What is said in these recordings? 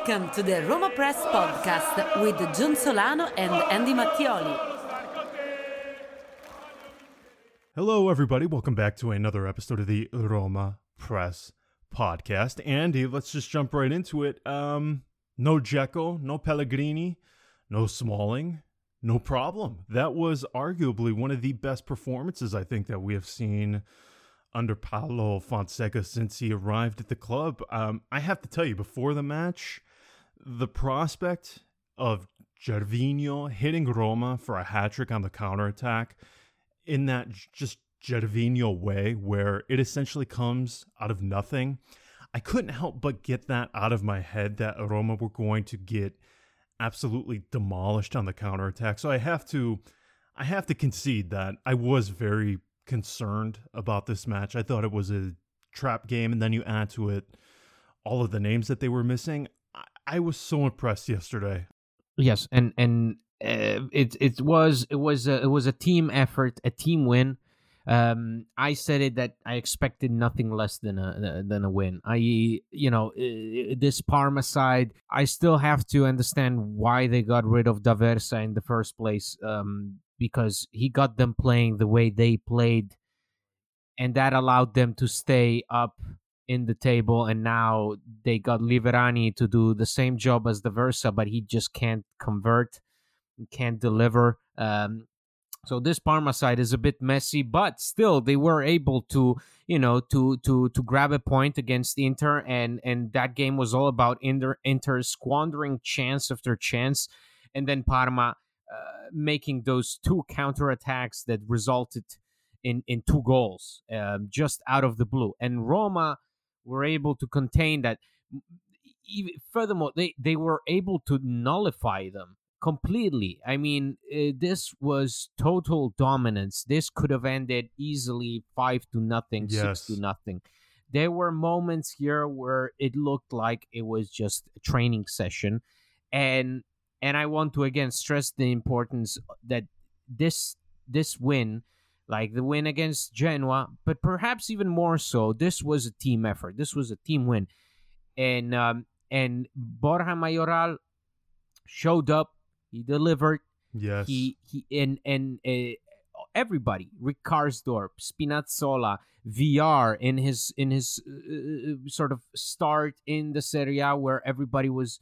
Welcome to the Roma Press Podcast with John Solano and Andy Mattioli. Hello, everybody. Welcome back to another episode of the Roma Press Podcast. Andy, let's just jump right into it. Um, no Dzeko, no Pellegrini, no Smalling, no problem. That was arguably one of the best performances I think that we have seen under Paulo Fonseca since he arrived at the club. Um, I have to tell you, before the match, the prospect of Gervinho hitting Roma for a hat trick on the counterattack in that just Gervinho way, where it essentially comes out of nothing. I couldn't help but get that out of my head that Roma were going to get absolutely demolished on the counterattack. So I have to I have to concede that I was very concerned about this match. I thought it was a trap game, and then you add to it all of the names that they were missing. I, was so impressed yesterday. Yes, and and uh, it it was it was a, it was a team effort, a team win. Um, I said it that I expected nothing less than a than a win. I you know this Parma side, I still have to understand why they got rid of D'Aversa in the first place. Um, because he got them playing the way they played and that allowed them to stay up in the table and now they got Liverani to do the same job as D'Aversa, but he just can't convert can't deliver um, so this Parma side is a bit messy but still they were able to you know to to to grab a point against Inter and and that game was all about Inter Inter squandering chance after chance and then Parma uh, making those two counterattacks that resulted in, in two goals um, just out of the blue. And Roma were able to contain that. Even, furthermore, they, they were able to nullify them completely. I mean, uh, this was total dominance. This could have ended easily five to nothing, yes. six to nothing. There were moments here where it looked like it was just a training session, and and I want to again stress the importance that this this win, like the win against Genoa, but perhaps even more so, this was a team effort. This was a team win, and um, and Borja Mayoral showed up. He delivered. Yes. He he and and uh, everybody, Rick Karsdorp, Spinazzola, Villar in his in his uh, sort of start in the Serie A where everybody was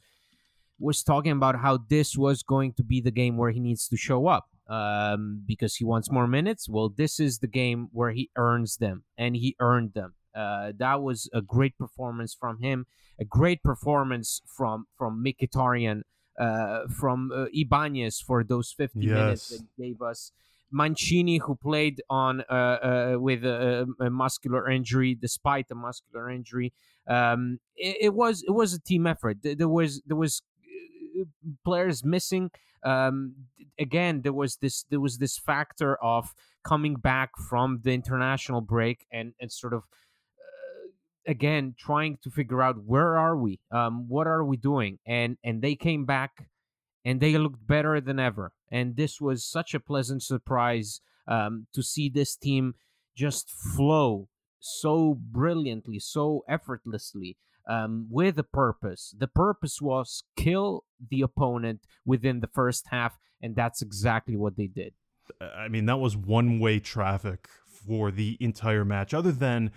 was talking about how this was going to be the game where he needs to show up um, because he wants more minutes. Well, this is the game where he earns them, and he earned them. Uh, that was a great performance from him, a great performance from from Mkhitaryan, uh, from uh, Ibanez for those 50 yes. minutes that gave us. Mancini, who played on uh, uh, with a, a, muscular injury, despite the muscular injury, um, it, it, was it was a team effort. There was there was players missing. Um, again, there was this there was this factor of coming back from the international break and and sort of uh, again trying to figure out where are we, um, what are we doing, and and they came back and they looked better than ever. And this was such a pleasant surprise um, to see this team just flow so brilliantly, so effortlessly um, with a purpose. The purpose was kill the opponent within the first half, and that's exactly what they did. I mean, that was one way traffic for the entire match, other than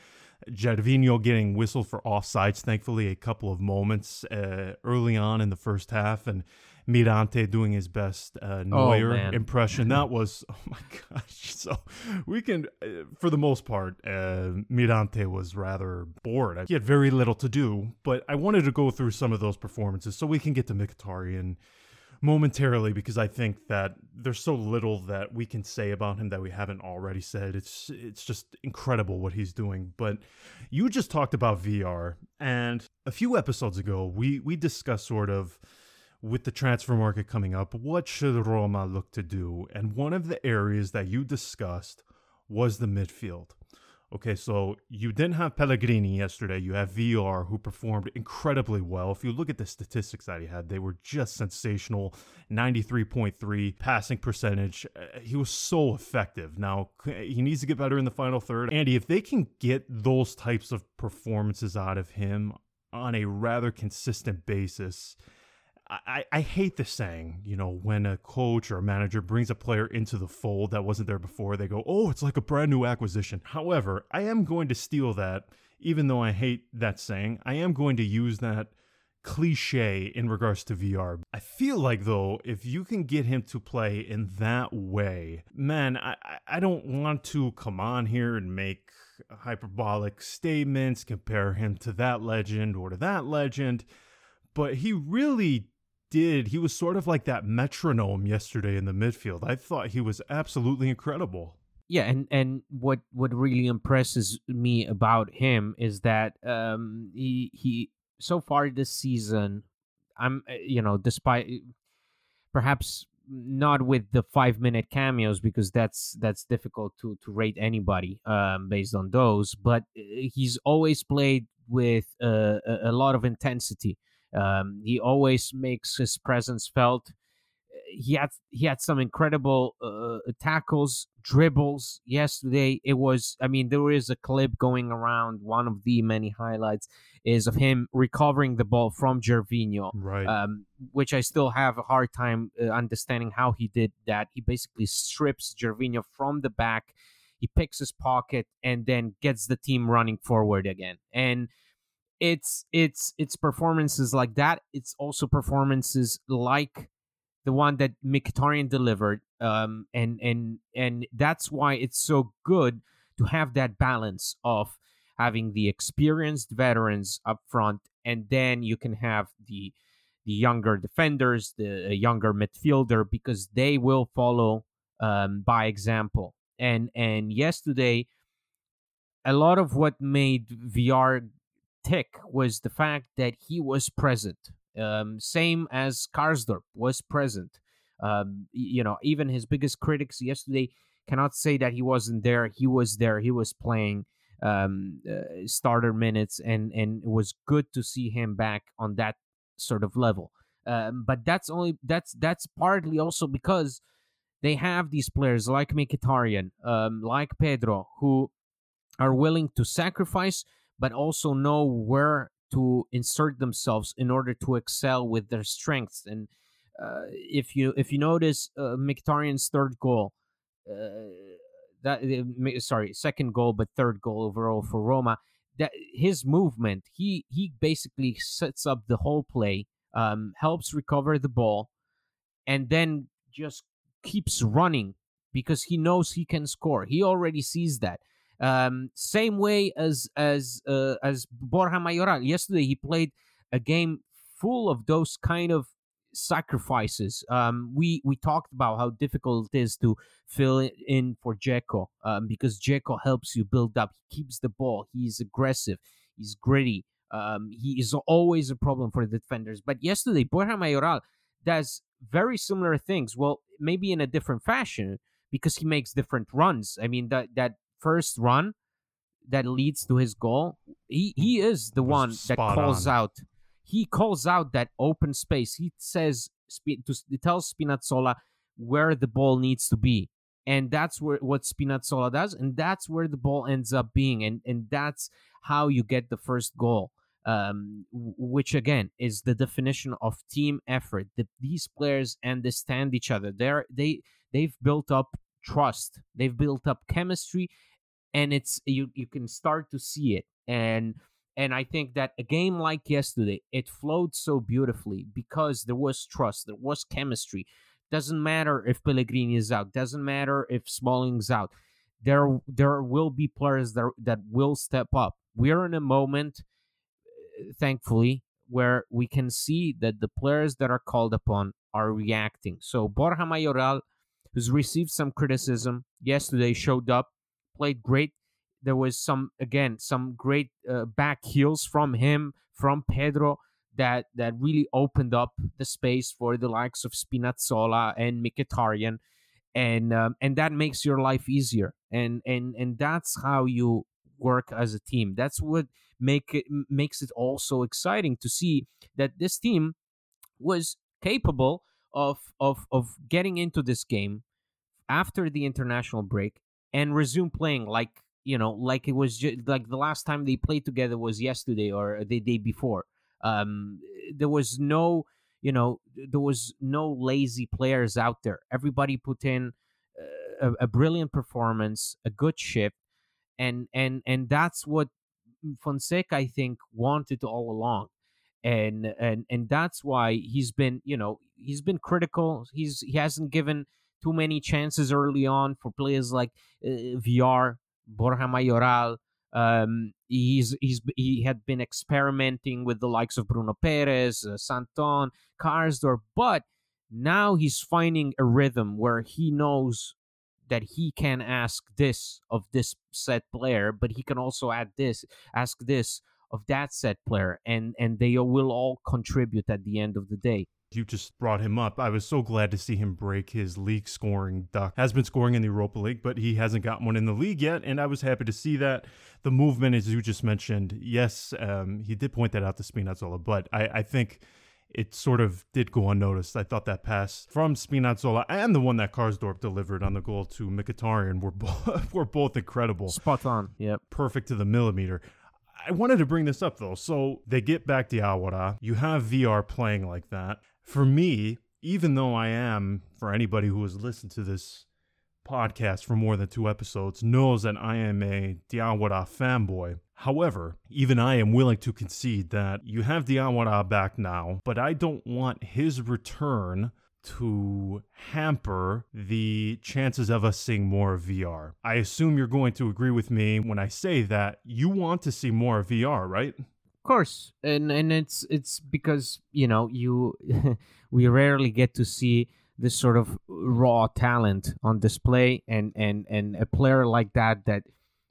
Gervinho getting whistled for offsides, thankfully, a couple of moments uh, early on in the first half, and Mirante doing his best uh, Neuer oh, impression. That was, oh my gosh. So we can, uh, for the most part, uh, Mirante was rather bored. He had very little to do, but I wanted to go through some of those performances so we can get to Mkhitaryan momentarily because I think that there's so little that we can say about him that we haven't already said. It's it's just incredible what he's doing. But you just talked about Villar, and a few episodes ago we we discussed sort of with the transfer market coming up, what should Roma look to do? And one of the areas that you discussed was the midfield. Okay, so you didn't have Pellegrini yesterday. You have Villar, who performed incredibly well. If you look at the statistics that he had, they were just sensational 93.3 passing percentage. Uh, he was so effective. Now, he needs to get better in the final third. Andy, if they can get those types of performances out of him, on a rather consistent basis. I, I hate the saying, you know, when a coach or a manager brings a player into the fold that wasn't there before, they go, oh, it's like a brand new acquisition. However, I am going to steal that, even though I hate that saying. I am going to use that cliche in regards to Villar. I feel like though, if you can get him to play in that way, man, I, I don't want to come on here and make hyperbolic statements, compare him to that legend or to that legend, but he really did. He was sort of like that metronome yesterday in the midfield. I thought he was absolutely incredible. Yeah, and and what what really impresses me about him is that um he he so far this season, I'm uh, you know despite perhaps not with the five minute cameos because that's that's difficult to to rate anybody um, based on those. But uh, he's always played with uh, a, a lot of intensity. Um, he always makes his presence felt he had he had some incredible uh, tackles, dribbles yesterday. It was, I mean, there is a clip going around. One of the many highlights is of him recovering the ball from Gervinho, right? Um, which I still have a hard time uh, understanding how he did that. He basically strips Gervinho from the back. He picks his pocket and then gets the team running forward again. And it's it's it's performances like that. It's also performances like the one that Mkhitaryan delivered, um, and and and that's why it's so good to have that balance of having the experienced veterans up front, and then you can have the the younger defenders, the younger midfielder, because they will follow um, by example. And and yesterday, a lot of what made Villar tick was the fact that he was present. Um, same as Karsdorp was present. Um, you know, even his biggest critics yesterday cannot say that he wasn't there. He was there. He was playing um, uh, starter minutes, and and it was good to see him back on that sort of level. Um, but that's only that's that's partly also because they have these players like Mkhitaryan, um, like Pedro, who are willing to sacrifice, but also know where to insert themselves in order to excel with their strengths. And uh, if you if you notice uh, Mkhitaryan's third goal, uh, that uh, sorry second goal but third goal overall for Roma, that his movement he he basically sets up the whole play, um, helps recover the ball, and then just keeps running because he knows he can score. He already sees that. Um, same way as as uh, as Borja Mayoral. Yesterday he played a game full of those kind of sacrifices. Um, we we talked about how difficult it is to fill in for Dzeko um, because Dzeko helps you build up. He keeps the ball. He's aggressive. He's gritty. Um, he is always a problem for the defenders. But yesterday, Borja Mayoral does very similar things. Well, maybe in a different fashion because he makes different runs. I mean that that first run that leads to his goal, he, he is the one that calls on. out. He calls out that open space. He says to he tells Spinazzola where the ball needs to be. And that's where what Spinazzola does, and that's where the ball ends up being, and and that's how you get the first goal. Um, which again is the definition of team effort. The, these players understand each other. They're they they've built up trust. They've built up chemistry, and it's you you can start to see it and and I think that a game like yesterday, it flowed so beautifully because there was trust, there was chemistry. Doesn't matter if Pellegrini is out, doesn't matter if Smalling's out. There there will be players that that will step up. We're in a moment, uh, thankfully, where we can see that the players that are called upon are reacting. So Borja Mayoral, who's received some criticism yesterday, showed up played great. There was some again some great uh, back heels from him from Pedro that that really opened up the space for the likes of Spinazzola and Mkhitaryan, and um, and that makes your life easier. And and and that's how you work as a team. That's what make it makes it also exciting to see that this team was capable of of of getting into this game after the international break and resume playing like you know like it was just like the last time they played together was yesterday or the day before Um, there was no, you know, there was no lazy players out there. Everybody put in uh, a, a brilliant performance, a good shift, and and and that's what Fonseca I think wanted all along. And and and that's why he's been, you know, he's been critical. He's he hasn't given too many chances early on for players like uh, Villar, Borja Mayoral. Um, he's he's he had been experimenting with the likes of Bruno Peres, uh, Santon, Karsdorp, but now he's finding a rhythm where he knows that he can ask this of this set player, but he can also add this, ask this of that set player, and and they will all contribute at the end of the day you just brought him up. I was so glad to see him break his league scoring duck. Has been scoring in the Europa League, but he hasn't got one in the league yet, and I was happy to see that. The movement, as you just mentioned, yes, um, he did point that out to Spinazzola, but I, I think it sort of did go unnoticed. I thought that pass from Spinazzola and the one that Karsdorp delivered on the goal to Mkhitaryan were both were both incredible. Spot on. Yep. Perfect to the millimeter. I wanted to bring this up though. So they get back Diawara. You have Villar playing like that for me, even though I am, for anybody who has listened to this podcast for more than two episodes, knows that I am a Diawara fanboy. However, even I am willing to concede that you have Diawara back now, but I don't want his return to hamper the chances of us seeing more Villar. I assume you're going to agree with me when I say that you want to see more Villar, right? Course, and and it's it's because you know you we rarely get to see this sort of raw talent on display, and and and a player like that that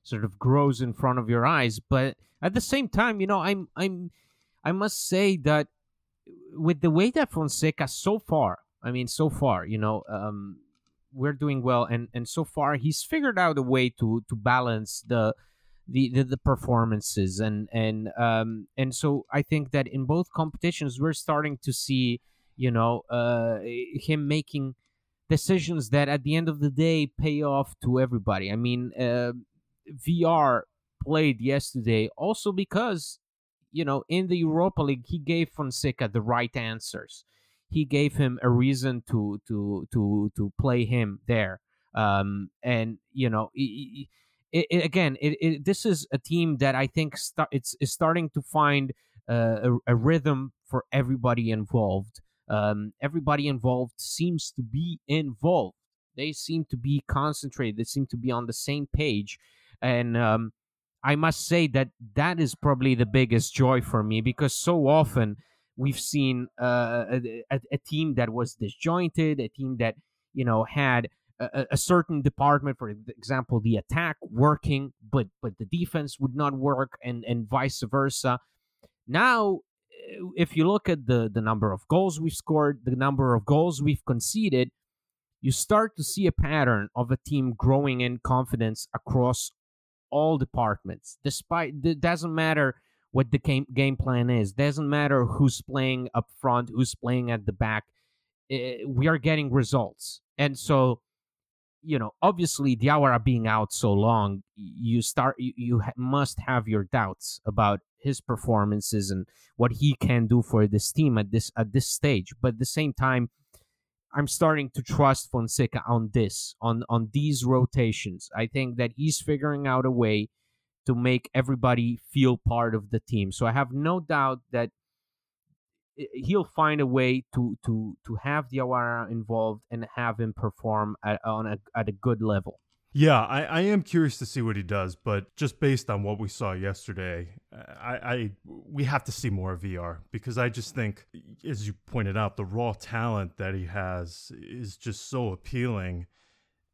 sort of grows in front of your eyes. But at the same time, you know, I'm I'm I must say that with the way that Fonseca so far, I mean, so far, you know, um, we're doing well, and and so far he's figured out a way to to balance the the, the, the performances and and um and so I think that in both competitions we're starting to see you know uh him making decisions that at the end of the day pay off to everybody. I mean uh, Villar played yesterday also because you know in the Europa League he gave Fonseca the right answers. He gave him a reason to to to to play him there. Um and you know he, it, it, again, it, this is a team that I think start, it's is starting to find uh, a, a, rhythm for everybody involved. Um, everybody involved seems to be involved. They seem to be concentrated. They seem to be on the same page, and um, I must say that that is probably the biggest joy for me because so often we've seen uh, a, a team that was disjointed, a team that you know had a, a, certain department, for example, the attack working, but but the defense would not work, and and vice versa. Now, if you look at the the number of goals we've scored, the number of goals we've conceded, you start to see a pattern of a team growing in confidence across all departments. Despite it doesn't matter what the game game plan is, doesn't matter who's playing up front, who's playing at the back. Eh, we are getting results, and so you know, obviously Diawara being out so long, you start you, you must have your doubts about his performances and what he can do for this team at this at this stage. But at the same time, I'm starting to trust Fonseca on this on on these rotations. I think that he's figuring out a way to make everybody feel part of the team. So I have no doubt that he'll find a way to to to have Diawara involved and have him perform at, on a at a good level. Yeah, I, I am curious to see what he does, but just based on what we saw yesterday, uh, I, I we have to see more of Villar because I just think, as you pointed out, the raw talent that he has is just so appealing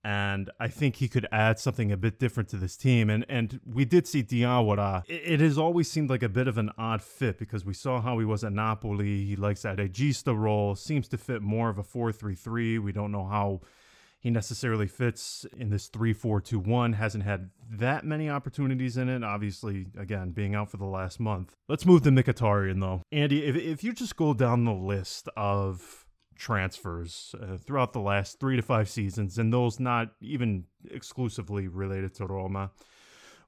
and I think he could add something a bit different to this team. And and we did see Diawara. It, it has always seemed like a bit of an odd fit because we saw how he was at Napoli. He likes that Regista role. Seems to fit more of a 4-3-3. We don't know how he necessarily fits in this 3-4-2-1. Hasn't had that many opportunities in it. Obviously, again, being out for the last month. Let's move to Mkhitaryan though. Andy, if if you just go down the list of transfers uh, throughout the last three to five seasons, and those not even exclusively related to Roma.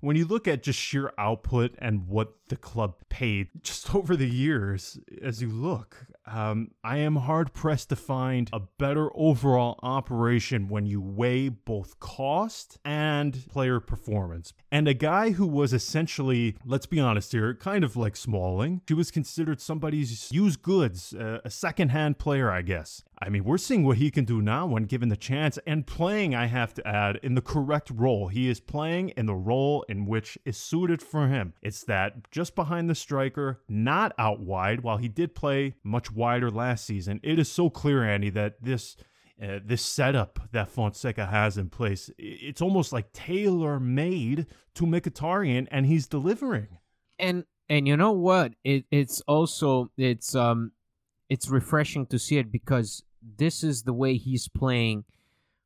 When you look at just sheer output and what the club paid just over the years as you look. Um, I am hard pressed to find a better overall operation when you weigh both cost and player performance. And a guy who was essentially, let's be honest here, kind of like Smalling, he was considered somebody's used goods, uh, a second hand player, I guess. I mean, we're seeing what he can do now when given the chance and playing, I have to add, in the correct role. He is playing in the role in which is suited for him. It's that just behind the striker, not out wide, while he did play much wider last season. It is so clear, Andy, that this. Uh, this setup that Fonseca has in place, it's almost like tailor made to Mkhitaryan, and he's delivering. And and you know what? It it's also it's um it's refreshing to see it because this is the way he's playing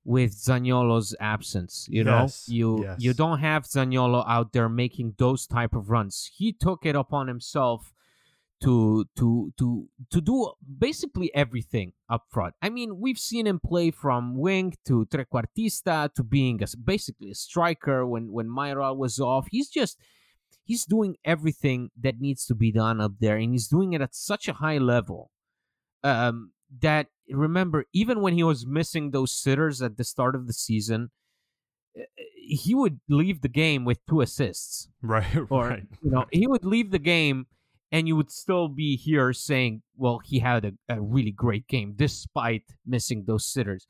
with Zaniolo's absence. You know, you yes. you don't have Zaniolo out there making those type of runs. He took it upon himself to to to to do basically everything up front. I mean, we've seen him play from wing to trequartista to being a, basically a striker when when Myra was off. He's just he's doing everything that needs to be done up there, and he's doing it at such a high level um, that remember even when he was missing those sitters at the start of the season uh, he would leave the game with two assists. Right, or right. you know he would leave the game and you would still be here saying well he had a, a really great game despite missing those sitters.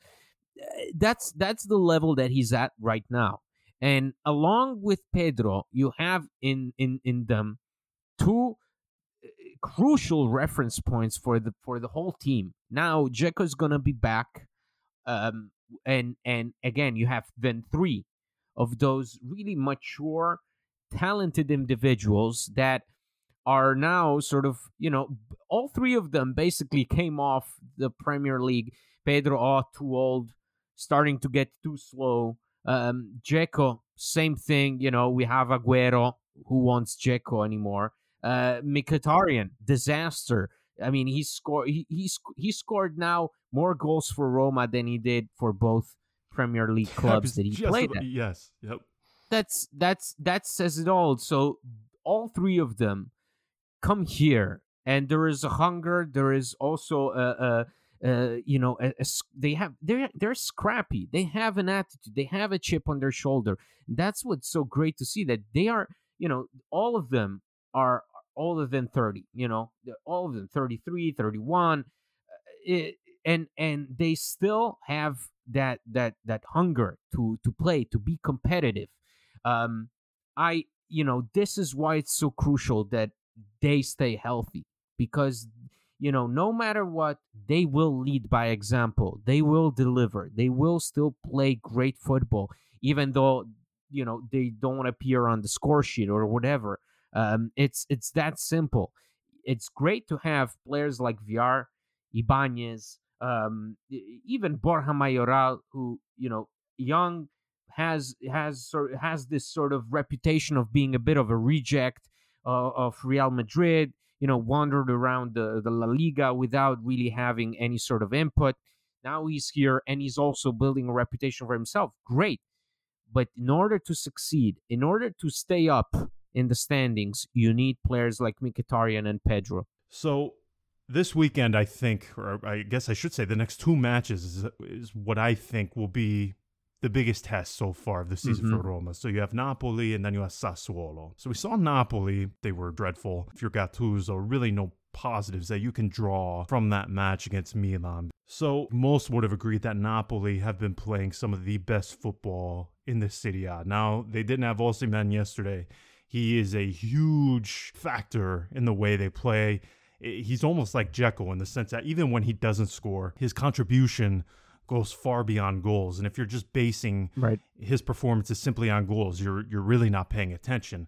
Uh, that's that's the level that he's at right now. And along with pedro you have in in in them two crucial reference points for the for the whole team now Dzeko's gonna be back um and and again you have then three of those really mature talented individuals that are now sort of you know all three of them basically came off the Premier League. Pedro, oh, too old, starting to get too slow. Um, Dzeko, same thing. You know, we have Aguero who wants Dzeko anymore. Uh, Mkhitaryan, disaster. I mean, he scored. He he, he scored now more goals for Roma than he did for both Premier League clubs that he played about- at Yes, yep. that's that's that says it all. So all three of them come here, and there is a hunger. There is also a, a, a you know, a, they have they're they're scrappy. They have an attitude. They have a chip on their shoulder. That's what's so great to see that they are. You know, all of them are older than 30 you know all of them 33 31 uh, it, and and they still have that that that hunger to to play to be competitive. Um i you know this is why it's so crucial that they stay healthy because you know no matter what they will lead by example. They will deliver. They will still play great football even though you know they don't appear on the score sheet or whatever um it's it's that simple it's great to have players like Villar, Ibanez, um, even Borja Mayoral, who you know, young has has sort has this sort of reputation of being a bit of a reject uh, of Real Madrid. You know, wandered around the the La Liga without really having any sort of input. Now he's here and he's also building a reputation for himself. Great, but in order to succeed, in order to stay up in the standings, you need players like Mkhitaryan and Pedro. So this weekend, I think, or I guess I should say, the next two matches is, is what I think will be the biggest test so far of the season for mm-hmm. Roma. So you have Napoli and then you have Sassuolo. So we saw Napoli; they were dreadful. If you're Gattuso, really no positives that you can draw from that match against Milan. So most would have agreed that Napoli have been playing some of the best football in the Serie A. Now they didn't have Osimhen yesterday. He is a huge factor in the way they play. He's almost like Dzeko in the sense that even when he doesn't score, his contribution goes far beyond goals. And if you're just basing Right. his performances simply on goals, you're you're really not paying attention.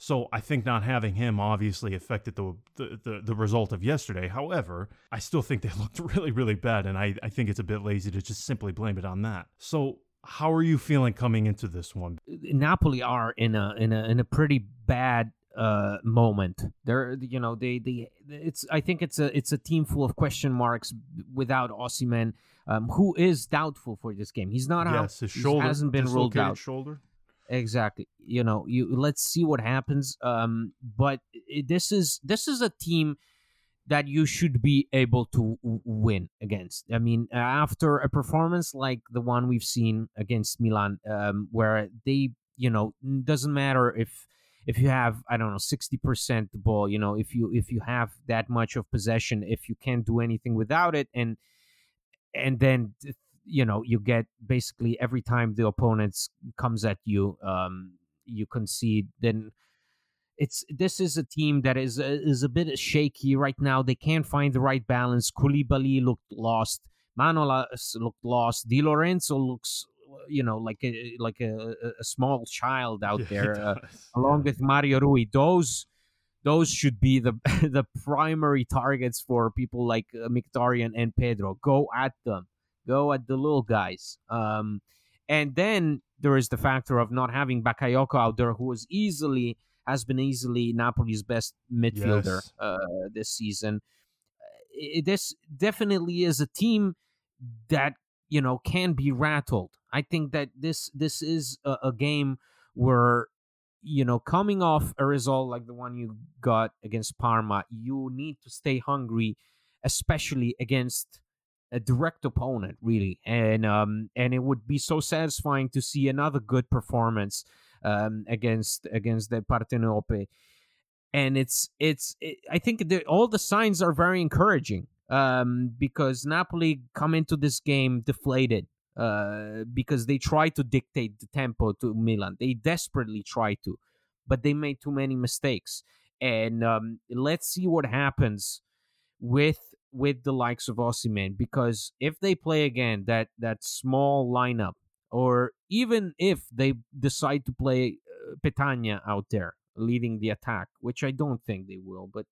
So I think not having him obviously affected the the, the, the result of yesterday. However, I still think they looked really, really bad, and I, I think it's a bit lazy to just simply blame it on that. So how are you feeling coming into this one? Napoli are in a in a in a pretty bad uh moment. They're you know they they it's I think it's a it's a team full of question marks without Osimhen, um, who is doubtful for this game. He's not out. yes, his He shoulder hasn't been ruled out. Shoulder. exactly. You know, you let's see what happens. Um, but it, this is this is a team that you should be able to w- win against. I mean, after a performance like the one we've seen against Milan, um, where they, you know, doesn't matter if if you have I don't know sixty percent the ball, you know, if you if you have that much of possession, if you can't do anything without it, and and then you know you get basically every time the opponents comes at you, um, you concede, then it's this is a team that is uh, is a bit shaky right now. They can't find the right balance. Koulibaly looked lost. Manolas looked lost. Di Lorenzo looks, you know, like a like a, a small child out Yeah, there, uh, along with Mario Rui. Those those should be the the primary targets for people like uh, Mkhitaryan and Pedro. Go at them. Go at the little guys. Um, and then there is the factor of not having Bakayoko out there, who was easily has been easily Napoli's best midfielder Yes. uh, this season. I- this definitely is a team that you know can be rattled. I think that this this is a, a game where you know coming off a result like the one you got against Parma, you need to stay hungry, especially against a direct opponent, really. And um and it would be so satisfying to see another good performance um against against the Partenope and it's it's it, I think that all the signs are very encouraging um, because Napoli come into this game deflated uh, because they try to dictate the tempo to Milan. They desperately try to, but they made too many mistakes. And um, let's see what happens with with the likes of Osimhen because if they play again that that small lineup, or even if they decide to play uh, Petagna out there leading the attack, which I don't think they will, but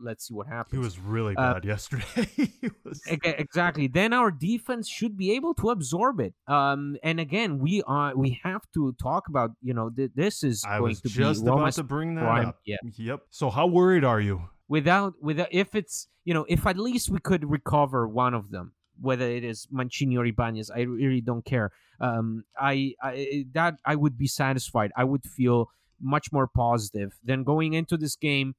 let's see what happens. He was really Uh, bad yesterday. was, exactly. Then our defense should be able to absorb it. Um, and again, we are we have to talk about you know th- this is I going was to just be about to bring that prime. up. Yeah. Yep. So how worried are you? Without without if it's you know if at least we could recover one of them, whether it is Mancini or Ibanez, I really don't care. Um, I, I that I would be satisfied. I would feel much more positive than going into this game,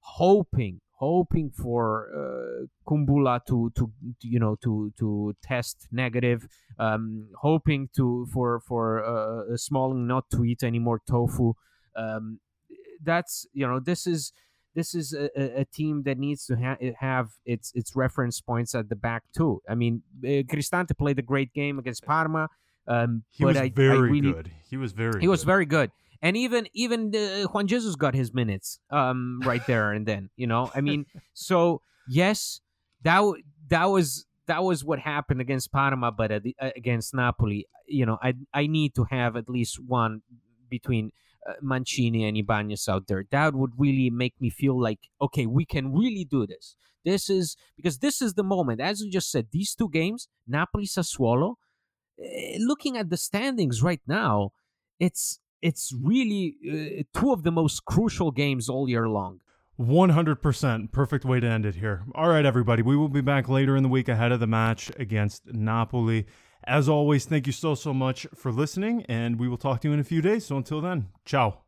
hoping hoping for uh, Kumbula to, to you know to to test negative, um, hoping to for for uh, Smalling not to eat any more tofu. Um, that's you know this is this is a, a- team that needs to ha- have its its reference points at the back too. I mean, uh, Cristante played a great game against Parma, um, He but was I, I very really, good. He was very. He was good. very good, and even even uh, Juan Jesus got his minutes um, right there and then. You know, I mean, so yes, that that was that was what happened against Parma, but at the, uh, against Napoli, you know, I I need to have at least one between Mancini and Ibanez out there. That would really make me feel like okay, we can really do this. This is because this is the moment, as you just said. These two games, Napoli Sassuolo. eh, Looking at the standings right now, it's it's really uh, two of the most crucial games all year long. 100% perfect way to end it here. All right, everybody. We will be back later in the week ahead of the match against Napoli. As always, thank you so, so much for listening, and we will talk to you in a few days. So until then, ciao.